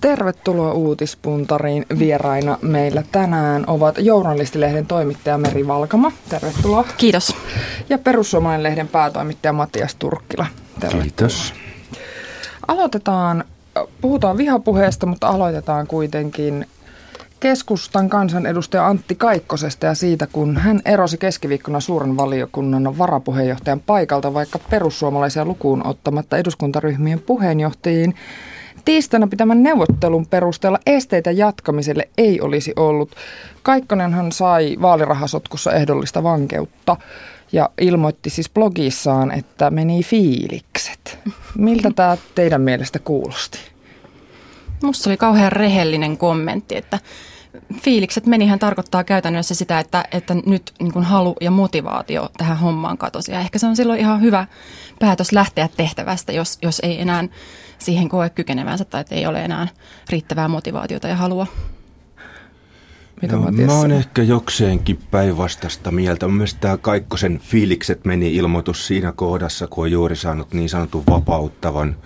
Tervetuloa Uutispuntariin. Vieraina meillä tänään ovat Journalistilehden toimittaja Meri Valkama. Tervetuloa. Kiitos. Ja Perussuomalainen lehden päätoimittaja Matias Turkkila. Tervetuloa. Kiitos. Aloitetaan, puhutaan vihapuheesta, mutta aloitetaan kuitenkin keskustan kansanedustaja Antti Kaikkosesta ja siitä, kun hän erosi keskiviikkona suuren valiokunnan varapuheenjohtajan paikalta, vaikka perussuomalaisia lukuun ottamatta eduskuntaryhmien puheenjohtajiin. Tiistaina pitämän neuvottelun perusteella esteitä jatkamiselle ei olisi ollut. Kaikkonenhan sai vaalirahasotkussa ehdollista vankeutta ja ilmoitti siis blogissaan, että meni fiilikset. Miltä tämä teidän mielestä kuulosti? Musta oli kauhean rehellinen kommentti, että fiilikset menihän tarkoittaa käytännössä sitä, että, että nyt niin kuin halu ja motivaatio tähän hommaan katosi. Ja ehkä se on silloin ihan hyvä päätös lähteä tehtävästä, jos, jos ei enää siihen koe kykenevänsä tai että ei ole enää riittävää motivaatiota ja halua. Mitä no, mä oon ehkä jokseenkin päinvastasta mieltä. Mielestäni tämä Kaikkosen fiilikset meni ilmoitus siinä kohdassa, kun on juuri saanut niin sanotun vapauttavan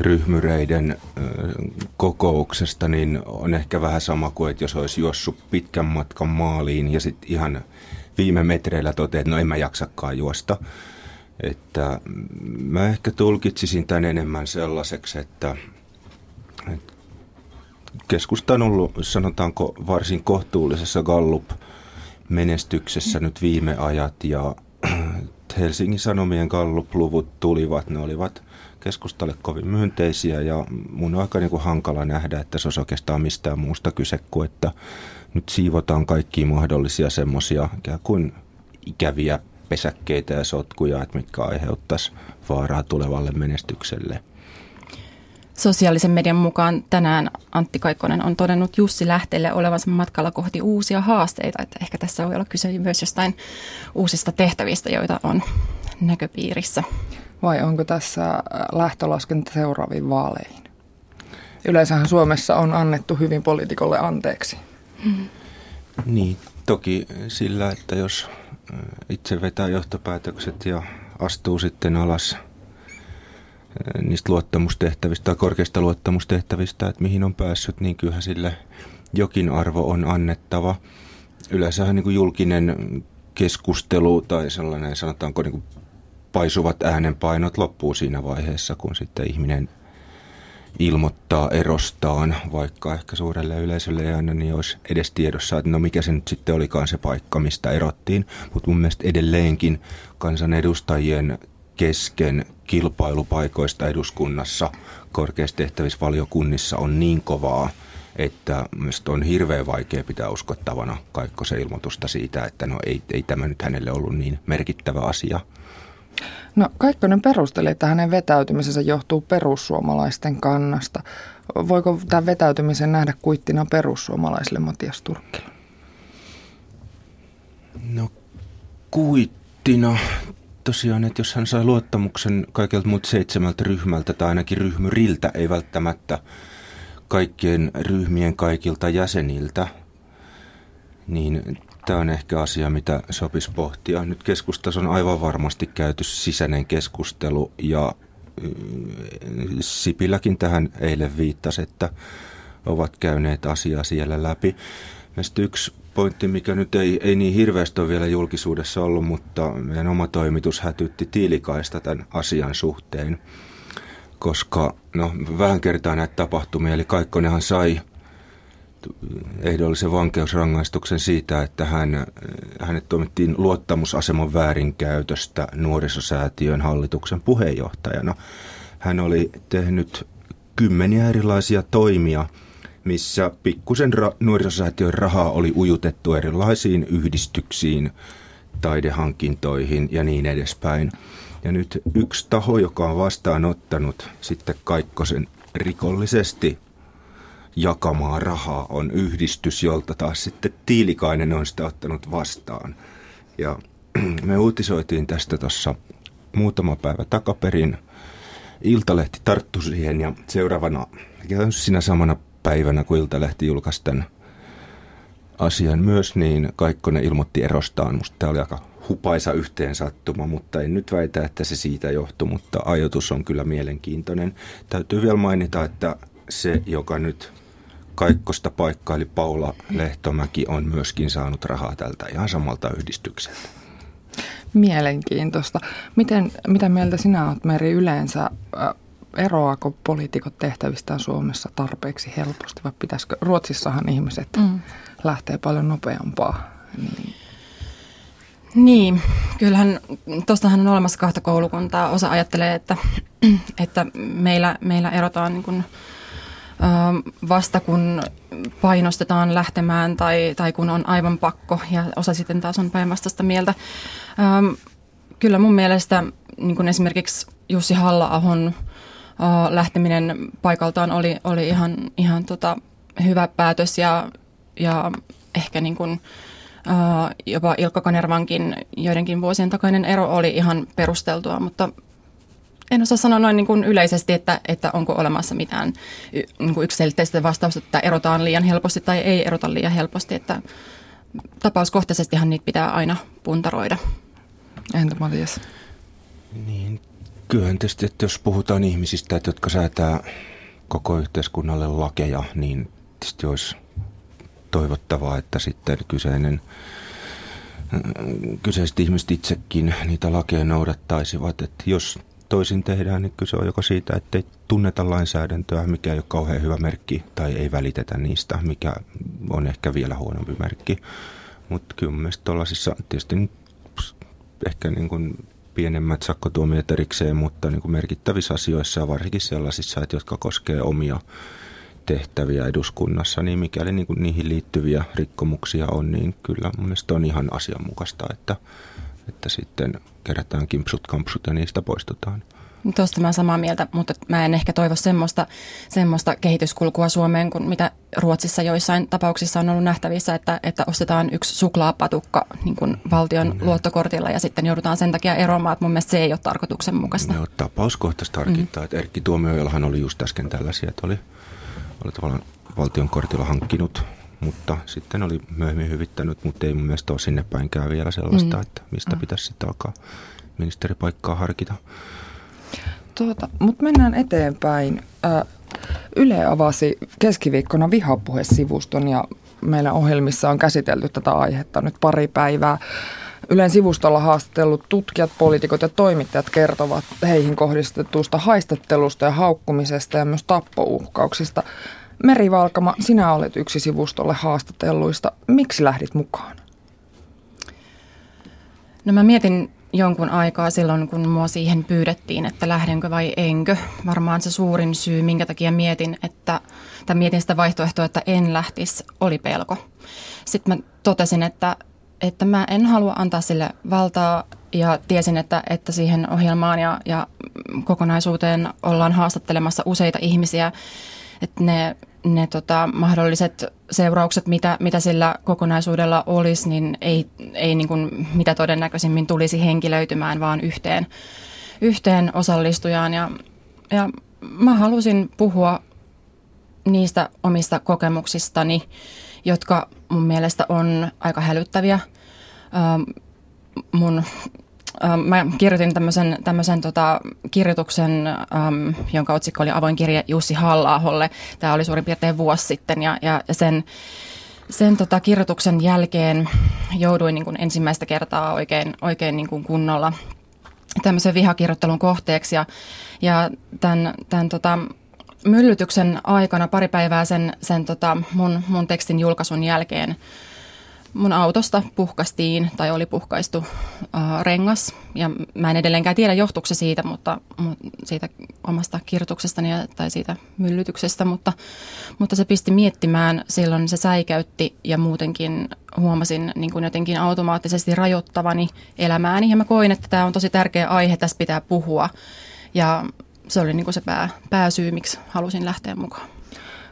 ryhmyreiden kokouksesta, niin on ehkä vähän sama kuin, että jos olisi juossut pitkän matkan maaliin ja sitten ihan viime metreillä toteaa, että no en mä jaksakaan juosta. Että mä ehkä tulkitsisin tämän enemmän sellaiseksi, että, että keskusta on ollut, sanotaanko, varsin kohtuullisessa Gallup-menestyksessä nyt viime ajat ja Helsingin Sanomien Gallup-luvut tulivat, ne olivat keskustalle kovin myönteisiä ja mun on aika niin kuin hankala nähdä, että se olisi oikeastaan mistään muusta kyse kuin, että nyt siivotaan kaikkia mahdollisia semmoisia ikään kuin ikäviä pesäkkeitä ja sotkuja, että mitkä aiheuttaisi vaaraa tulevalle menestykselle. Sosiaalisen median mukaan tänään Antti Kaikkonen on todennut Jussi Lähteelle olevansa matkalla kohti uusia haasteita. Että ehkä tässä voi olla kyse myös jostain uusista tehtävistä, joita on näköpiirissä. Vai onko tässä lähtölaskenta seuraaviin vaaleihin? Yleensähän Suomessa on annettu hyvin poliitikolle anteeksi. Hmm. Niin, toki sillä, että jos itse vetää johtopäätökset ja astuu sitten alas niistä luottamustehtävistä tai korkeista luottamustehtävistä, että mihin on päässyt, niin kyllähän sille jokin arvo on annettava. Yleensähän niin kuin julkinen keskustelu tai sellainen sanotaanko niin kuin paisuvat äänenpainot loppuu siinä vaiheessa, kun sitten ihminen ilmoittaa erostaan, vaikka ehkä suurelle yleisölle ei aina niin olisi edes tiedossa, että no mikä se nyt sitten olikaan se paikka, mistä erottiin. Mutta mun mielestä edelleenkin kansanedustajien kesken kilpailupaikoista eduskunnassa korkeissa tehtävissä valiokunnissa on niin kovaa, että on hirveän vaikea pitää uskottavana Kaikkosen ilmoitusta siitä, että no ei, ei tämä nyt hänelle ollut niin merkittävä asia – No Kaikkonen perusteli, että hänen vetäytymisensä johtuu perussuomalaisten kannasta. Voiko tämän vetäytymisen nähdä kuittina perussuomalaisille Matias Turkkila? No kuittina tosiaan, että jos hän sai luottamuksen kaikilta muut seitsemältä ryhmältä tai ainakin ryhmyriltä, ei välttämättä kaikkien ryhmien kaikilta jäseniltä, niin Tämä on ehkä asia, mitä sopisi pohtia. Nyt keskustassa on aivan varmasti käyty sisäinen keskustelu ja Sipiläkin tähän eilen viittasi, että ovat käyneet asiaa siellä läpi. Sitten yksi pointti, mikä nyt ei, ei niin hirveästi ole vielä julkisuudessa ollut, mutta meidän oma toimitus hätytti Tiilikaista tämän asian suhteen, koska no, vähän kertaa näitä tapahtumia, eli Kaikkonenhan sai ehdollisen vankeusrangaistuksen siitä, että hän, hänet tuomittiin luottamusaseman väärinkäytöstä nuorisosäätiön hallituksen puheenjohtajana. Hän oli tehnyt kymmeniä erilaisia toimia, missä pikkusen ra- nuorisosäätiön rahaa oli ujutettu erilaisiin yhdistyksiin, taidehankintoihin ja niin edespäin. Ja nyt yksi taho, joka on vastaanottanut sitten Kaikkosen rikollisesti jakamaa rahaa on yhdistys, jolta taas sitten Tiilikainen on sitä ottanut vastaan. Ja me uutisoitiin tästä tuossa muutama päivä takaperin. Iltalehti tarttui siihen ja seuraavana, ja siinä samana päivänä, kun Iltalehti julkaisi tämän asian myös, niin Kaikkonen ilmoitti erostaan. Musta tämä oli aika hupaisa yhteensattuma, mutta en nyt väitä, että se siitä johtui, mutta ajatus on kyllä mielenkiintoinen. Täytyy vielä mainita, että se, joka nyt Kaikkosta paikkaili Paula Lehtomäki, on myöskin saanut rahaa tältä ihan samalta yhdistykseltä. Mielenkiintoista. Miten, mitä mieltä sinä olet, Meri, yleensä? Eroaako poliitikot tehtävistään Suomessa tarpeeksi helposti vai pitäisikö? Ruotsissahan ihmiset mm. lähtee paljon nopeampaa. Niin. Niin, kyllähän tuostahan on olemassa kahta koulukuntaa. Osa ajattelee, että, että meillä, meillä erotaan niin kuin, vasta kun painostetaan lähtemään tai, tai kun on aivan pakko ja osa sitten taas on päinvastaista mieltä. Kyllä mun mielestä niin kuin esimerkiksi Jussi Halla-ahon lähteminen paikaltaan oli, oli ihan, ihan tota, hyvä päätös ja, ja ehkä niin kuin, jopa Ilkka Kanervankin joidenkin vuosien takainen ero oli ihan perusteltua, mutta en osaa sanoa noin niin kuin yleisesti, että, että onko olemassa mitään niin kuin yksiselitteistä vastausta, että erotaan liian helposti tai ei erota liian helposti. Että tapauskohtaisestihan niitä pitää aina puntaroida. Entä Matias? Niin, kyllähän tietysti, että jos puhutaan ihmisistä, että jotka säätää koko yhteiskunnalle lakeja, niin tietysti olisi toivottavaa, että sitten kyseinen kyseiset ihmiset itsekin niitä lakeja noudattaisivat. Että jos toisin tehdään, niin kyse on joko siitä, että ei tunneta lainsäädäntöä, mikä ei ole kauhean hyvä merkki, tai ei välitetä niistä, mikä on ehkä vielä huonompi merkki. Mutta kyllä mielestäni tuollaisissa tietysti ehkä niin kuin pienemmät sakkotuomiot erikseen, mutta niin kuin merkittävissä asioissa ja varsinkin sellaisissa, että jotka koskee omia tehtäviä eduskunnassa, niin mikäli niin kuin niihin liittyviä rikkomuksia on, niin kyllä mun mielestä on ihan asianmukaista, että, että sitten kerätään kimpsut kampsut ja niistä poistutaan. Tuosta mä samaa mieltä, mutta mä en ehkä toivo semmoista, semmoista kehityskulkua Suomeen kuin mitä Ruotsissa joissain tapauksissa on ollut nähtävissä, että, että ostetaan yksi suklaapatukka niin kuin valtion mm. luottokortilla ja sitten joudutaan sen takia eroamaan, että mun mielestä se ei ole tarkoituksenmukaista. No, tapauskohtaista harkintaa, mm. että Erkki Tuomioillahan oli just äsken tällaisia, että oli, oli tavallaan valtion kortilla hankkinut mutta sitten oli myöhemmin hyvittänyt, mutta ei mun mielestä ole sinne päinkään vielä sellaista, mm. että mistä mm. pitäisi sitten alkaa ministeripaikkaa harkita. Tuota, mutta mennään eteenpäin. Yle avasi keskiviikkona vihapuhesivuston ja meillä ohjelmissa on käsitelty tätä aihetta nyt pari päivää. Ylen sivustolla haastatellut tutkijat, poliitikot ja toimittajat kertovat heihin kohdistetusta haistattelusta ja haukkumisesta ja myös tappouhkauksista. Meri Valkama, sinä olet yksi sivustolle haastatelluista. Miksi lähdit mukaan? No mä mietin jonkun aikaa silloin, kun mua siihen pyydettiin, että lähdenkö vai enkö. Varmaan se suurin syy, minkä takia mietin, että, tai mietin sitä vaihtoehtoa, että en lähtisi, oli pelko. Sitten mä totesin, että, että mä en halua antaa sille valtaa ja tiesin, että, että siihen ohjelmaan ja, ja kokonaisuuteen ollaan haastattelemassa useita ihmisiä, että ne ne tota, mahdolliset seuraukset, mitä, mitä sillä kokonaisuudella olisi, niin ei, ei niin kuin, mitä todennäköisimmin tulisi henkilöitymään, vaan yhteen, yhteen osallistujaan. Ja, ja mä halusin puhua niistä omista kokemuksistani, jotka mun mielestä on aika hälyttäviä. Mun Ähm, mä kirjoitin tämmöisen, tämmöisen tota, kirjoituksen, äm, jonka otsikko oli avoin kirje Jussi halla Tämä oli suurin piirtein vuosi sitten ja, ja sen, sen tota, kirjoituksen jälkeen jouduin niin kuin ensimmäistä kertaa oikein, oikein niin kuin kunnolla tämmöisen vihakirjoittelun kohteeksi ja, ja tämän, tämän tota, myllytyksen aikana pari päivää sen, sen tota, mun, mun tekstin julkaisun jälkeen – mun autosta puhkastiin tai oli puhkaistu äh, rengas. Ja mä en edelleenkään tiedä johtuuko se siitä, mutta, mutta siitä omasta kirjoituksestani tai siitä myllytyksestä, mutta, mutta se pisti miettimään silloin, se säikäytti ja muutenkin huomasin niin kuin jotenkin automaattisesti rajoittavani elämääni. Ja mä koin, että tämä on tosi tärkeä aihe, tästä pitää puhua. Ja se oli niin kuin se pää, pääsyy, miksi halusin lähteä mukaan.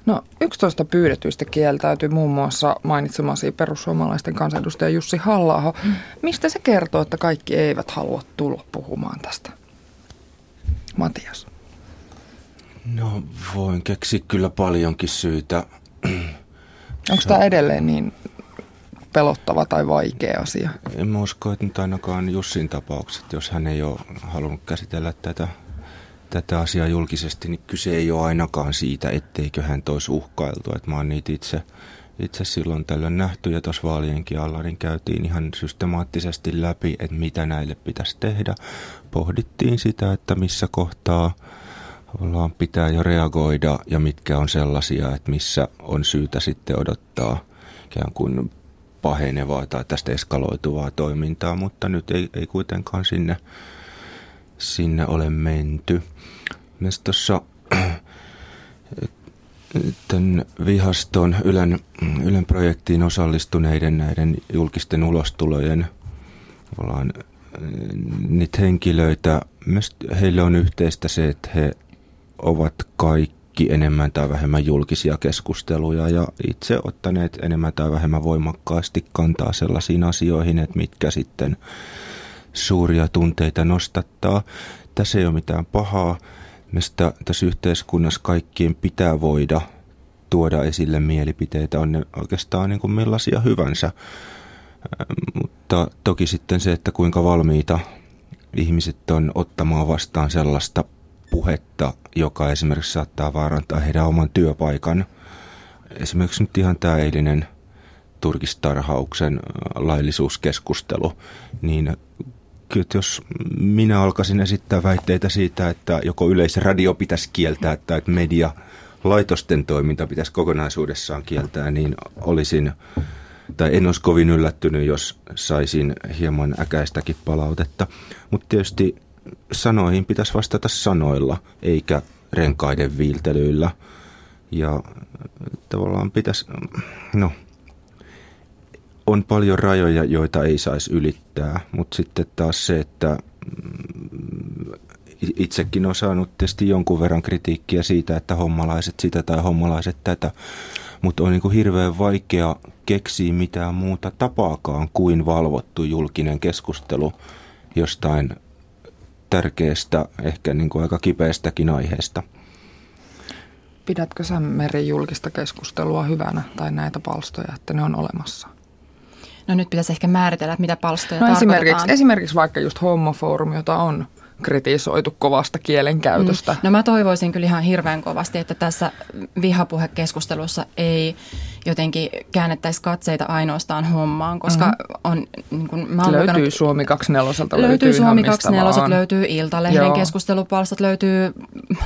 No 11 pyydetyistä kieltäytyi muun muassa mainitsemasi perussuomalaisten kansanedustaja Jussi halla mm. Mistä se kertoo, että kaikki eivät halua tulla puhumaan tästä? Matias. No voin keksiä kyllä paljonkin syitä. Onko tämä edelleen niin pelottava tai vaikea asia? En mä usko, että nyt ainakaan Jussin tapaukset, jos hän ei ole halunnut käsitellä tätä tätä asiaa julkisesti, niin kyse ei ole ainakaan siitä, etteikö hän toisi uhkailtu. Että mä oon niitä itse, itse silloin tällöin nähty ja tuossa vaalienkin alla niin käytiin ihan systemaattisesti läpi, että mitä näille pitäisi tehdä. Pohdittiin sitä, että missä kohtaa ollaan pitää jo reagoida ja mitkä on sellaisia, että missä on syytä sitten odottaa ikään kuin pahenevaa tai tästä eskaloituvaa toimintaa, mutta nyt ei, ei kuitenkaan sinne, sinne ole menty. Myös tuossa tämän vihaston Ylen, Ylen projektiin osallistuneiden näiden julkisten ulostulojen ollaan niitä henkilöitä, myös heille on yhteistä se, että he ovat kaikki enemmän tai vähemmän julkisia keskusteluja ja itse ottaneet enemmän tai vähemmän voimakkaasti kantaa sellaisiin asioihin, että mitkä sitten suuria tunteita nostattaa. Tässä ei ole mitään pahaa. Mistä tässä yhteiskunnassa kaikkien pitää voida tuoda esille mielipiteitä, on ne oikeastaan niin kuin millaisia hyvänsä. Mutta toki sitten se, että kuinka valmiita ihmiset on ottamaan vastaan sellaista puhetta, joka esimerkiksi saattaa vaarantaa heidän oman työpaikan. Esimerkiksi nyt ihan tämä eilinen turkistarhauksen laillisuuskeskustelu, niin kyllä jos minä alkaisin esittää väitteitä siitä, että joko yleisradio pitäisi kieltää tai että media laitosten toiminta pitäisi kokonaisuudessaan kieltää, niin olisin, tai en olisi kovin yllättynyt, jos saisin hieman äkäistäkin palautetta. Mutta tietysti sanoihin pitäisi vastata sanoilla, eikä renkaiden viiltelyillä. Ja tavallaan pitäisi, no, on paljon rajoja, joita ei saisi ylittää, mutta sitten taas se, että mm, itsekin on saanut tietysti jonkun verran kritiikkiä siitä, että hommalaiset sitä tai hommalaiset tätä, mutta on niin kuin hirveän vaikea keksiä mitään muuta tapaakaan kuin valvottu julkinen keskustelu jostain tärkeästä, ehkä niin kuin aika kipeästäkin aiheesta. Pidätkö sä Meri julkista keskustelua hyvänä tai näitä palstoja, että ne on olemassa? No nyt pitäisi ehkä määritellä, että mitä palstoja no esimerkiksi, esimerkiksi vaikka just homoforum, jota on kritisoitu kovasta kielenkäytöstä. Mm. No mä toivoisin kyllä ihan hirveän kovasti, että tässä vihapuhekeskustelussa ei jotenkin käännettäisi katseita ainoastaan hommaan, koska mm-hmm. on... Niin kun, mä löytyy lukenut, Suomi 24 löytyy, löytyy Suomi 24 löytyy Iltalehden Joo. keskustelupalstat, löytyy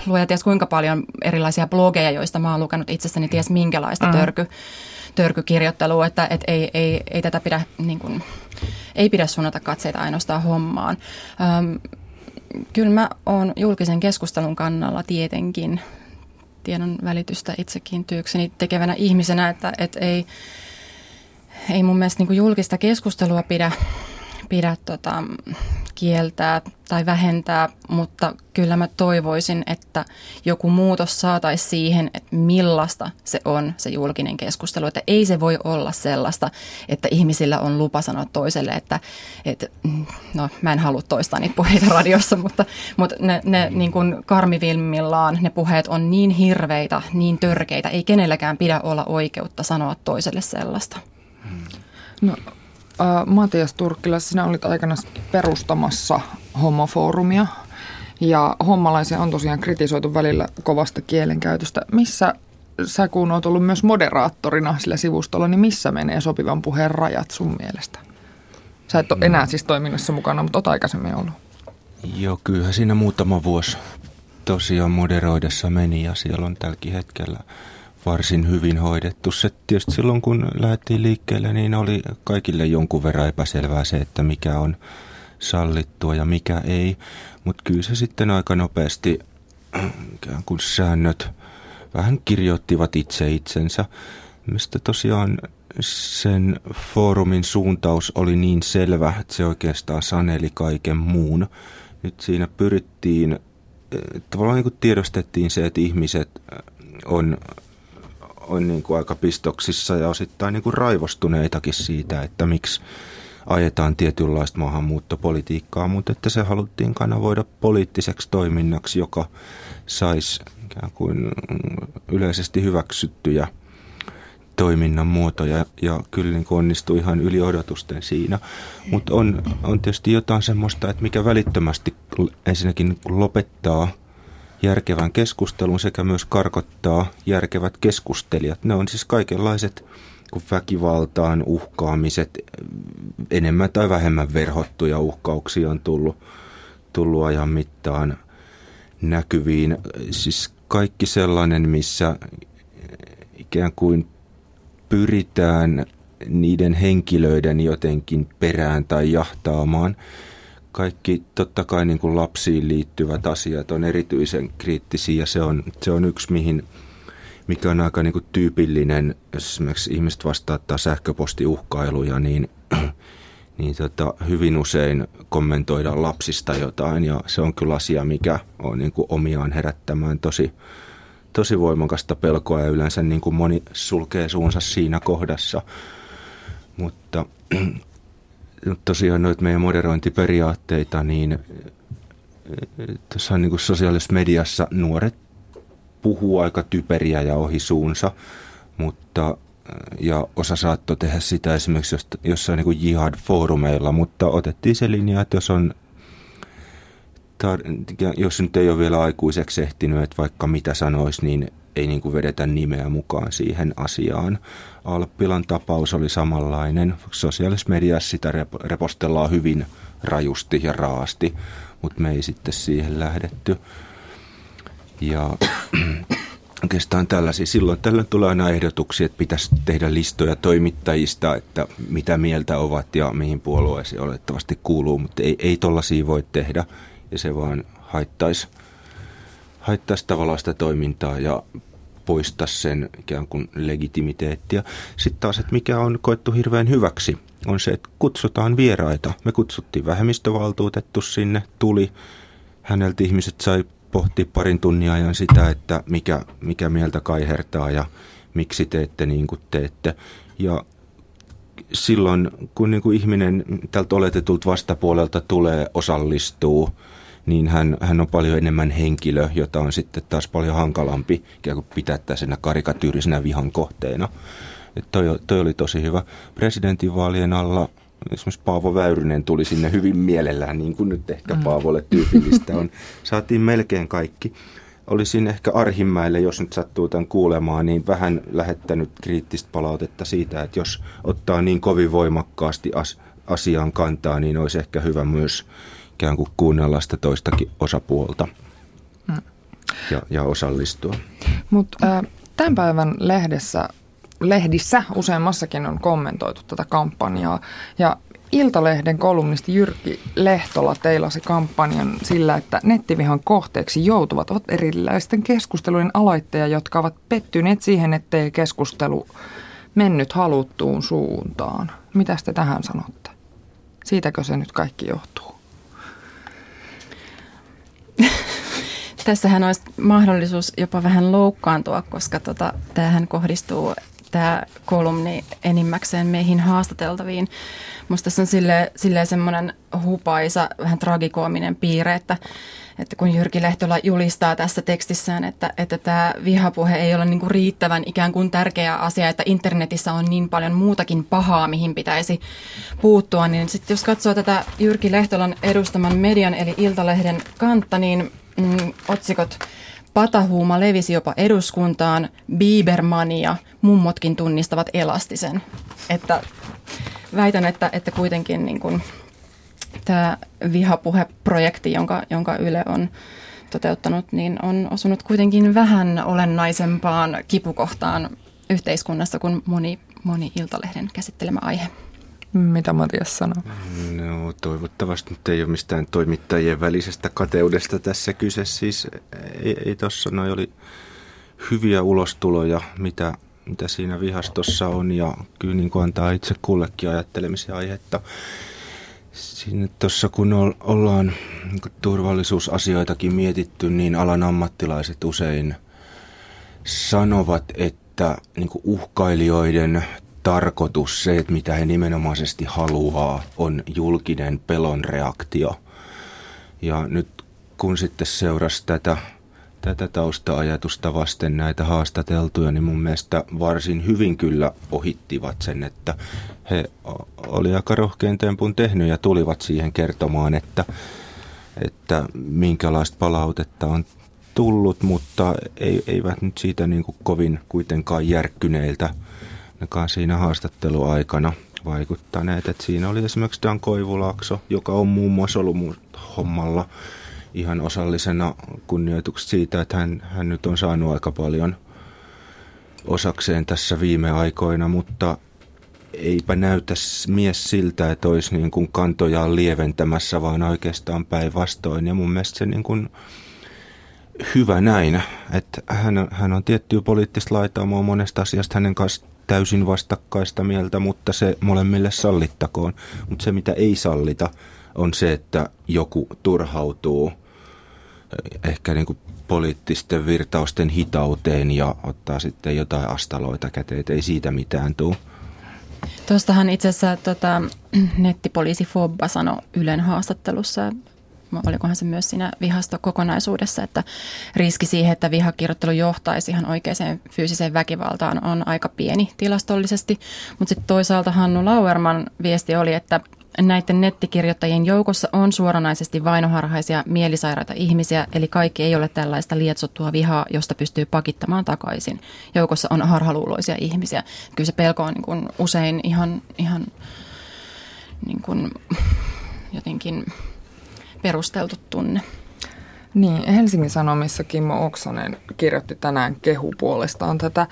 luoja ties kuinka paljon erilaisia blogeja, joista mä oon lukenut itsessäni ties minkälaista mm-hmm. törky törkykirjoittelua, että et ei, ei, ei tätä pidä, niin kuin, ei pidä suunnata katseita ainoastaan hommaan. Öm, kyllä mä oon julkisen keskustelun kannalla tietenkin tiedon välitystä itsekin työkseni tekevänä ihmisenä, että, että ei, ei mun mielestä niin julkista keskustelua pidä pidä tota, kieltää tai vähentää, mutta kyllä mä toivoisin, että joku muutos saataisiin siihen, että millaista se on se julkinen keskustelu. Että ei se voi olla sellaista, että ihmisillä on lupa sanoa toiselle, että, että no mä en halua toistaa niitä puheita radiossa, mutta, mutta ne, ne niin kuin karmivilmillaan ne puheet on niin hirveitä, niin törkeitä, ei kenelläkään pidä olla oikeutta sanoa toiselle sellaista. No Äh, Matias Turkkila, sinä olit aikana perustamassa homofoorumia ja hommalaisia on tosiaan kritisoitu välillä kovasta kielenkäytöstä. Missä sä kun oot ollut myös moderaattorina sillä sivustolla, niin missä menee sopivan puheen rajat sun mielestä? Sä et ole enää siis toiminnassa mukana, mutta oot aikaisemmin ollut. Joo, kyllähän siinä muutama vuosi tosiaan moderoidessa meni ja siellä on tälläkin hetkellä varsin hyvin hoidettu. Se tietysti silloin, kun lähdettiin liikkeelle, niin oli kaikille jonkun verran epäselvää se, että mikä on sallittua ja mikä ei. Mutta kyllä se sitten aika nopeasti, ikään kuin säännöt vähän kirjoittivat itse itsensä. Mistä tosiaan sen foorumin suuntaus oli niin selvä, että se oikeastaan saneli kaiken muun. Nyt siinä pyrittiin, tavallaan niin tiedostettiin se, että ihmiset on on niin kuin aika pistoksissa ja osittain niin kuin raivostuneitakin siitä, että miksi ajetaan tietynlaista maahanmuuttopolitiikkaa, mutta että se haluttiin kanavoida poliittiseksi toiminnaksi, joka saisi ikään kuin yleisesti hyväksyttyjä toiminnan muotoja ja kyllä niin onnistui ihan yli odotusten siinä. Mutta on, on tietysti jotain semmoista, että mikä välittömästi ensinnäkin lopettaa järkevän keskustelun sekä myös karkottaa järkevät keskustelijat. Ne on siis kaikenlaiset väkivaltaan uhkaamiset, enemmän tai vähemmän verhottuja uhkauksia on tullut, tullut ajan mittaan näkyviin. Siis kaikki sellainen, missä ikään kuin pyritään niiden henkilöiden jotenkin perään tai jahtaamaan. Kaikki totta kai niin kuin lapsiin liittyvät asiat on erityisen kriittisiä ja se on, se on yksi, mihin, mikä on aika niin kuin tyypillinen, jos esimerkiksi ihmiset vastaattaa sähköpostiuhkailuja, niin, niin tota, hyvin usein kommentoidaan lapsista jotain ja se on kyllä asia, mikä on niin kuin omiaan herättämään tosi, tosi voimakasta pelkoa ja yleensä niin kuin moni sulkee suunsa siinä kohdassa. Mutta tosiaan noita meidän moderointiperiaatteita, niin tuossa niin kuin sosiaalisessa mediassa nuoret puhuu aika typeriä ja ohi suunsa, mutta ja osa saattoi tehdä sitä esimerkiksi jossain niin jihad-foorumeilla, mutta otettiin se linja, että jos on tar- jos nyt ei ole vielä aikuiseksi ehtinyt, että vaikka mitä sanoisi, niin ei niin kuin vedetä nimeä mukaan siihen asiaan. Alppilan tapaus oli samanlainen. Sosiaalisessa mediassa sitä repostellaan hyvin rajusti ja raasti, mutta me ei sitten siihen lähdetty. Ja oikeastaan tällaisia. Silloin tällöin tulee aina ehdotuksia, että pitäisi tehdä listoja toimittajista, että mitä mieltä ovat ja mihin puolueeseen olettavasti kuuluu, mutta ei, ei tollaisia voi tehdä ja se vaan haittaisi, haittaisi tavallaan sitä toimintaa ja poistaa sen ikään kuin legitimiteettiä. Sitten taas, että mikä on koettu hirveän hyväksi, on se, että kutsutaan vieraita. Me kutsuttiin vähemmistövaltuutettu sinne, tuli. Häneltä ihmiset sai pohtia parin tunnin ajan sitä, että mikä, mikä mieltä kaihertaa ja miksi teette niin kuin teette. Ja silloin, kun niin kuin ihminen tältä oletetulta vastapuolelta tulee, osallistuu – niin hän, hän on paljon enemmän henkilö, jota on sitten taas paljon hankalampi ikään kuin pitää tällaisena karikatyyrisenä vihan kohteena. Et toi, toi oli tosi hyvä. Presidentinvaalien alla esimerkiksi Paavo Väyrynen tuli sinne hyvin mielellään, niin kuin nyt ehkä mm. Paavolle tyypillistä on. Saatiin melkein kaikki. Olisin ehkä Arhimäelle, jos nyt sattuu tämän kuulemaan, niin vähän lähettänyt kriittistä palautetta siitä, että jos ottaa niin kovin voimakkaasti as, asiaan kantaa, niin olisi ehkä hyvä myös ikään kuin kuunnella sitä toistakin osapuolta mm. ja, ja osallistua. Mutta äh, tämän päivän lehdessä, lehdissä useammassakin on kommentoitu tätä kampanjaa ja Iltalehden kolumnisti Jyrki Lehtola teilasi kampanjan sillä, että nettivihan kohteeksi joutuvat ovat erilaisten keskustelujen aloitteja, jotka ovat pettyneet siihen, ettei keskustelu mennyt haluttuun suuntaan. Mitä te tähän sanotte? Siitäkö se nyt kaikki johtuu? Tässähän olisi mahdollisuus jopa vähän loukkaantua, koska tota, tämähän kohdistuu tämä kolumni enimmäkseen meihin haastateltaviin. Musta tässä on sille, silleen semmoinen hupaisa, vähän tragikoominen piirre, että, että kun Jyrki Lehtola julistaa tässä tekstissään, että, että tämä vihapuhe ei ole niin kuin riittävän ikään kuin tärkeä asia, että internetissä on niin paljon muutakin pahaa, mihin pitäisi puuttua, niin sitten jos katsoo tätä Jyrki Lehtolan edustaman median eli Iltalehden kantta, niin mm, otsikot Patahuuma levisi jopa eduskuntaan, Biebermania, mummotkin tunnistavat elastisen. Että väitän, että, että kuitenkin niin kuin, tämä vihapuheprojekti, jonka, jonka Yle on toteuttanut, niin on osunut kuitenkin vähän olennaisempaan kipukohtaan yhteiskunnassa kuin moni, moni Iltalehden käsittelemä aihe. Mitä Matias sanoo? No toivottavasti nyt ei ole mistään toimittajien välisestä kateudesta tässä kyse. Siis ei, ei tuossa noi oli hyviä ulostuloja, mitä, mitä siinä vihastossa on ja kyllä niin antaa itse kullekin ajattelemisen aihetta. Siinä tuossa kun ollaan niin turvallisuusasioitakin mietitty, niin alan ammattilaiset usein sanovat, että niin uhkailijoiden tarkoitus, se, että mitä he nimenomaisesti haluaa, on julkinen pelon reaktio. Ja nyt kun sitten seurasi tätä, tätä tausta-ajatusta vasten näitä haastateltuja, niin mun mielestä varsin hyvin kyllä ohittivat sen, että he oli aika rohkein tempun tehnyt ja tulivat siihen kertomaan, että, että minkälaista palautetta on tullut, mutta ei, eivät nyt siitä niin kuin kovin kuitenkaan järkkyneiltä ainakaan siinä haastatteluaikana vaikuttaneet. Et siinä oli esimerkiksi Dan Koivulaakso, joka on muun muassa ollut hommalla ihan osallisena kunnioituksesta siitä, että hän, hän nyt on saanut aika paljon osakseen tässä viime aikoina, mutta eipä näytä mies siltä, että olisi niin kuin kantojaan lieventämässä, vaan oikeastaan päinvastoin. Ja mun mielestä se niin kuin hyvä näin, että hän, hän on tiettyä poliittista laitaamoa monesta asiasta hänen kanssa täysin vastakkaista mieltä, mutta se molemmille sallittakoon. Mutta se, mitä ei sallita, on se, että joku turhautuu eh, ehkä niin kuin poliittisten virtausten hitauteen ja ottaa sitten jotain astaloita käteen, ei siitä mitään tule. Tuostahan itse asiassa tota, nettipoliisi Fobba sanoi Ylen haastattelussa, olikohan se myös siinä vihastokokonaisuudessa, että riski siihen, että vihakirjoittelu johtaisi ihan oikeaan fyysiseen väkivaltaan on aika pieni tilastollisesti. Mutta sitten toisaalta Hannu Lauerman viesti oli, että näiden nettikirjoittajien joukossa on suoranaisesti vainoharhaisia mielisairaita ihmisiä, eli kaikki ei ole tällaista lietsottua vihaa, josta pystyy pakittamaan takaisin. Joukossa on harhaluuloisia ihmisiä. Kyllä se pelko on niin kuin usein ihan, ihan niin kuin jotenkin perusteltu tunne. Niin, Helsingin Sanomissa Kimmo Oksanen kirjoitti tänään kehu puolestaan tätä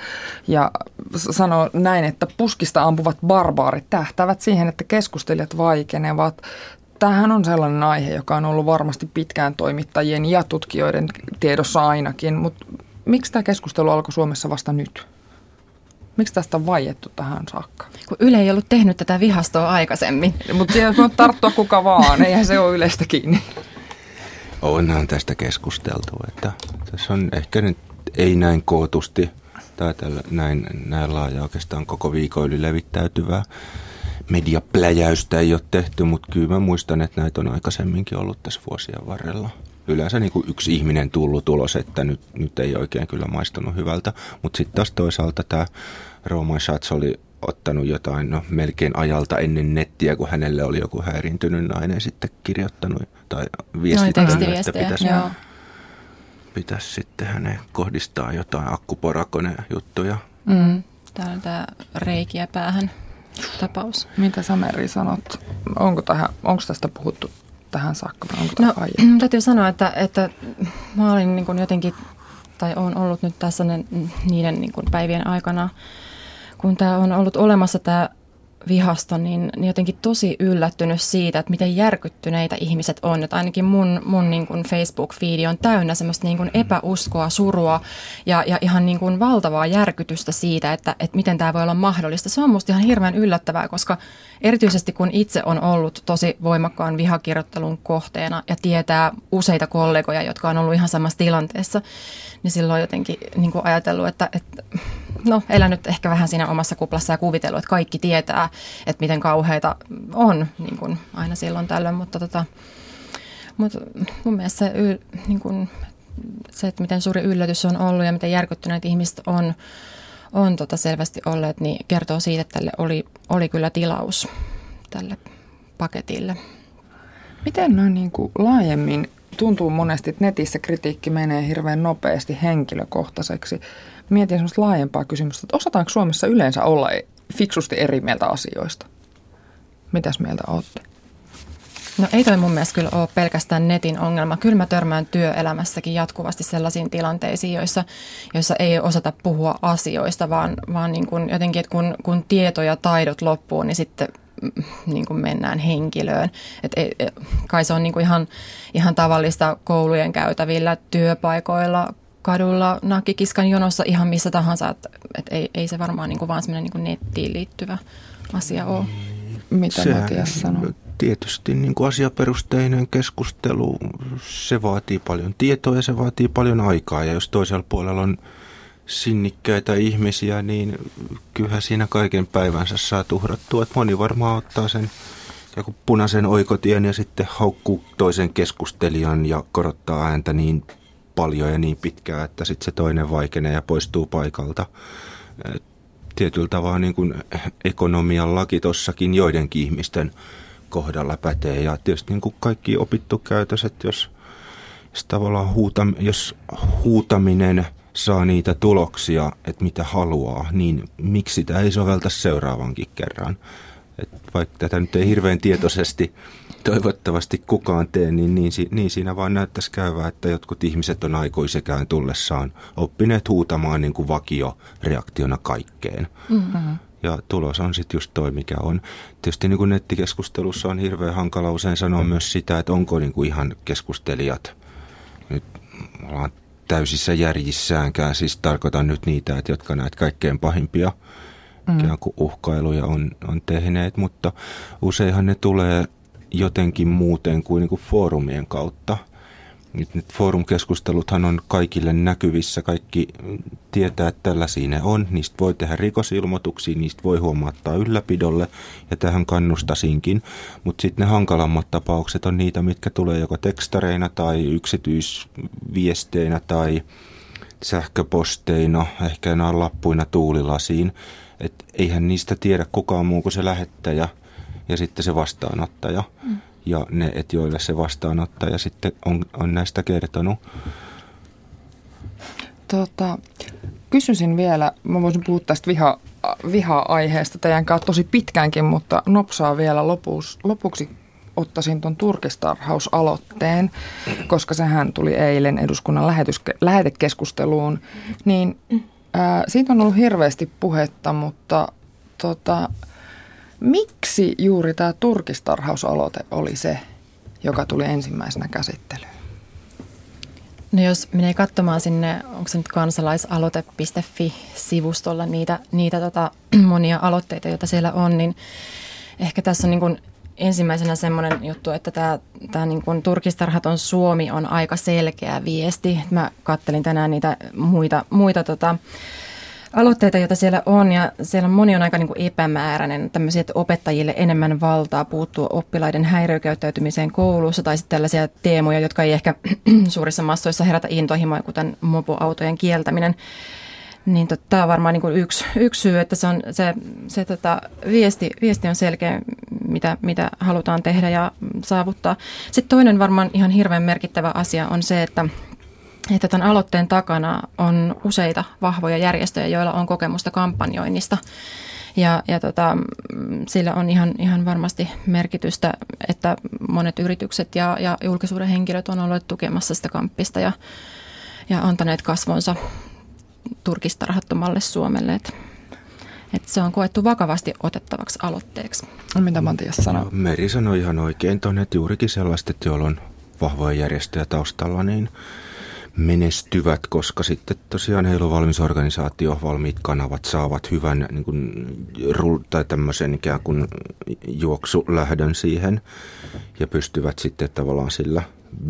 ja sanoi näin, että puskista ampuvat barbaarit tähtävät siihen, että keskustelijat vaikenevat. Tämähän on sellainen aihe, joka on ollut varmasti pitkään toimittajien ja tutkijoiden tiedossa ainakin, mutta miksi tämä keskustelu alkoi Suomessa vasta nyt? Miksi tästä on vaiettu tähän saakka? Kun Yle ei ollut tehnyt tätä vihastoa aikaisemmin. Mutta siihen voi tarttua kuka vaan, eihän se ole Ylestä kiinni. Onhan tästä keskusteltu, että tässä on ehkä nyt ei näin kootusti tai tällä, näin, näin laaja oikeastaan koko viikon yli levittäytyvää mediapläjäystä ei ole tehty, mutta kyllä mä muistan, että näitä on aikaisemminkin ollut tässä vuosien varrella. Yleensä niin kuin yksi ihminen tullut ulos, että nyt, nyt ei oikein kyllä maistunut hyvältä, mutta sitten taas toisaalta tämä Roman Schatz oli ottanut jotain no, melkein ajalta ennen nettiä, kun hänelle oli joku häiriintynyt nainen sitten kirjoittanut tai viestittänyt, että pitäisi, joo. pitäisi sitten hänen kohdistaa jotain akkuporakone juttuja. Mm. Tämä on tämä reikiä päähän tapaus. Mitä sä Meri sanot? Onko, tähän, onko tästä puhuttu tähän saakka vai onko no, täytyy sanoa, että, että mä olin niin jotenkin, tai on ollut nyt tässä ne, niiden niin päivien aikana kun tämä on ollut olemassa tämä vihasto, niin, niin jotenkin tosi yllättynyt siitä, että miten järkyttyneitä ihmiset on. Että ainakin mun, mun niin kuin Facebook-fiidi on täynnä semmoista niin kuin epäuskoa, surua ja, ja ihan niin kuin valtavaa järkytystä siitä, että, että miten tämä voi olla mahdollista. Se on musta ihan hirveän yllättävää, koska erityisesti kun itse on ollut tosi voimakkaan vihakirjoittelun kohteena ja tietää useita kollegoja, jotka on ollut ihan samassa tilanteessa, niin silloin jotenkin niin kuin ajatellut, että, että no, elänyt ehkä vähän siinä omassa kuplassa ja kuvitellut, että kaikki tietää, että miten kauheita on niin kuin aina silloin tällöin, mutta tota, mutta mun mielestä se, niin kuin, se, että miten suuri yllätys on ollut ja miten järkyttyneet ihmiset on, on tota selvästi olleet, niin kertoo siitä, että tälle oli, oli kyllä tilaus tälle paketille. Miten noin niin kuin laajemmin tuntuu monesti, että netissä kritiikki menee hirveän nopeasti henkilökohtaiseksi. Mietin sellaista laajempaa kysymystä, että osataanko Suomessa yleensä olla fiksusti eri mieltä asioista? Mitäs mieltä olette? No ei toi mun mielestä kyllä ole pelkästään netin ongelma. Kyllä mä törmään työelämässäkin jatkuvasti sellaisiin tilanteisiin, joissa, joissa ei osata puhua asioista, vaan, vaan niin kuin jotenkin, että kun, kun tieto ja taidot loppuu, niin sitten mm, niin kuin mennään henkilöön. Et ei, kai se on niin kuin ihan, ihan tavallista koulujen käytävillä, työpaikoilla, kadulla, nakkikiskan jonossa, ihan missä tahansa. Että et ei, ei se varmaan niin kuin vaan semmoinen niin nettiin liittyvä asia ole. Mitä Sehän, Matias sanoo? tietysti niin kuin asiaperusteinen keskustelu, se vaatii paljon tietoa ja se vaatii paljon aikaa. Ja jos toisella puolella on sinnikkäitä ihmisiä, niin kyllähän siinä kaiken päivänsä saa tuhrattua. Että moni varmaan ottaa sen joku punaisen oikotien ja sitten haukkuu toisen keskustelijan ja korottaa ääntä niin paljon ja niin pitkään, että sitten se toinen vaikenee ja poistuu paikalta. Tietyllä tavalla niin kuin ekonomian laki tossakin joidenkin ihmisten kohdalla pätee. Ja tietysti niin kuin kaikki opittu käytös, että jos jos tavallaan huutam, jos huutaminen saa niitä tuloksia, että mitä haluaa, niin miksi sitä ei sovelta seuraavankin kerran? Et vaikka tätä nyt ei hirveän tietoisesti toivottavasti kukaan tee, niin, niin, niin siinä vaan näyttäisi käyvää, että jotkut ihmiset on aikuisekään tullessaan oppineet huutamaan niin kuin vakioreaktiona kaikkeen. Mm-hmm. Ja tulos on sitten just toi, mikä on. Tietysti niin kuin nettikeskustelussa on hirveän hankala usein sanoa mm. myös sitä, että onko niin kuin ihan keskustelijat nyt ollaan täysissä järjissäänkään. Siis tarkoitan nyt niitä, että jotka näitä kaikkein pahimpia mm. ikään kuin uhkailuja on, on tehneet, mutta useinhan ne tulee jotenkin muuten kuin, niin kuin foorumien kautta. Nyt, nyt foorumkeskusteluthan on kaikille näkyvissä, kaikki tietää, että tällaisia ne on. Niistä voi tehdä rikosilmoituksia, niistä voi huomauttaa ylläpidolle ja tähän kannustasinkin. Mutta sitten ne hankalammat tapaukset on niitä, mitkä tulee joko tekstareina tai yksityisviesteinä tai sähköposteina, ehkä enää lappuina tuulilasiin. Et eihän niistä tiedä kukaan muu kuin se lähettäjä ja sitten se vastaanottaja. Mm. Ja ne, et joille se vastaanottaja sitten on, on näistä kertonut. Tota, kysyisin vielä, mä voisin puhua tästä viha, viha-aiheesta teidän kanssa tosi pitkäänkin, mutta nopsaa vielä lopuksi, lopuksi ottaisin tuon turkistarhausaloitteen, koska sehän tuli eilen eduskunnan lähetyske- lähetekeskusteluun, niin ää, siitä on ollut hirveästi puhetta, mutta tota, Miksi juuri tämä turkistarhausaloite oli se, joka tuli ensimmäisenä käsittelyyn? No jos menee katsomaan sinne, onko se nyt kansalaisaloite.fi-sivustolla niitä, niitä tota, monia aloitteita, joita siellä on, niin ehkä tässä on niin kuin ensimmäisenä semmoinen juttu, että tämä, tämä niin kuin turkistarhaton Suomi on aika selkeä viesti. Mä kattelin tänään niitä muita, muita tota, aloitteita, joita siellä on, ja siellä moni on aika niin kuin epämääräinen, tämmöisiä, että opettajille enemmän valtaa puuttua oppilaiden häiriökäyttäytymiseen koulussa, tai sitten tällaisia teemoja, jotka ei ehkä suurissa massoissa herätä intohimoja, kuten mopoautojen kieltäminen. Niin tämä on varmaan niin kuin yksi, yksi syy, että se, on, se, se tota, viesti, viesti on selkeä, mitä, mitä halutaan tehdä ja saavuttaa. Sitten toinen varmaan ihan hirveän merkittävä asia on se, että että tämän aloitteen takana on useita vahvoja järjestöjä, joilla on kokemusta kampanjoinnista. Ja, ja tota, sillä on ihan, ihan varmasti merkitystä, että monet yritykset ja, ja julkisuuden henkilöt on olleet tukemassa sitä kamppista ja, ja antaneet kasvonsa turkistarhattomalle Suomelle. Että että se on koettu vakavasti otettavaksi aloitteeksi. No, mitä Matias sanoo? No, Meri sanoi ihan oikein tuonne, että juurikin sellaiset, joilla on vahvoja järjestöjä taustalla, niin – menestyvät, koska sitten tosiaan heillä on valmis organisaatio, valmiit kanavat saavat hyvän niin kuin, tai tämmöisen ikään kuin juoksulähdön siihen ja pystyvät sitten tavallaan sillä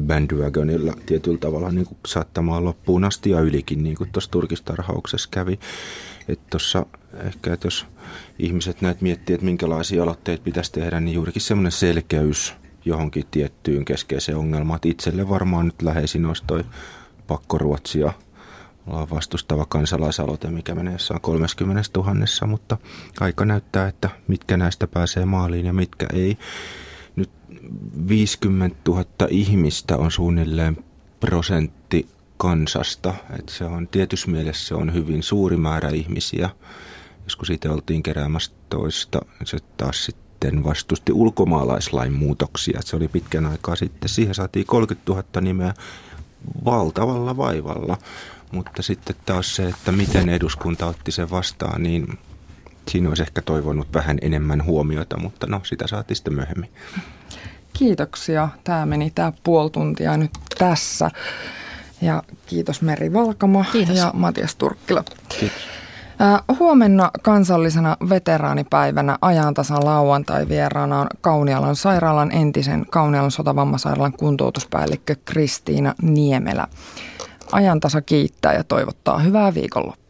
bandwagonilla tietyllä tavalla niin kuin saattamaan loppuun asti ja ylikin, niin kuin tuossa turkistarhauksessa kävi. Että tuossa ehkä, että jos ihmiset näet miettii, että minkälaisia aloitteita pitäisi tehdä, niin juurikin semmoinen selkeys johonkin tiettyyn keskeiseen ongelmaan. Että itselle varmaan nyt läheisin olisi toi pakkoruotsia ollaan vastustava kansalaisaloite, mikä menee jossain 30 000, mutta aika näyttää, että mitkä näistä pääsee maaliin ja mitkä ei. Nyt 50 000 ihmistä on suunnilleen prosentti kansasta, että se on tietyssä mielessä se on hyvin suuri määrä ihmisiä. Joskus siitä oltiin keräämässä toista, se taas sitten vastusti ulkomaalaislain muutoksia. Se oli pitkän aikaa sitten. Siihen saatiin 30 000 nimeä valtavalla vaivalla. Mutta sitten taas se, että miten eduskunta otti sen vastaan, niin siinä olisi ehkä toivonut vähän enemmän huomiota, mutta no sitä saatiin sitten myöhemmin. Kiitoksia. Tämä meni tämä puoli tuntia nyt tässä. Ja kiitos Meri Valkama kiitos. ja Matias Turkkila. Kiitos. Huomenna kansallisena veteraanipäivänä ajantasan lauantai vieraana on Kaunialan sairaalan entisen Kaunialan sotavammasairaalan kuntoutuspäällikkö Kristiina Niemelä. Ajantasa kiittää ja toivottaa hyvää viikonloppua.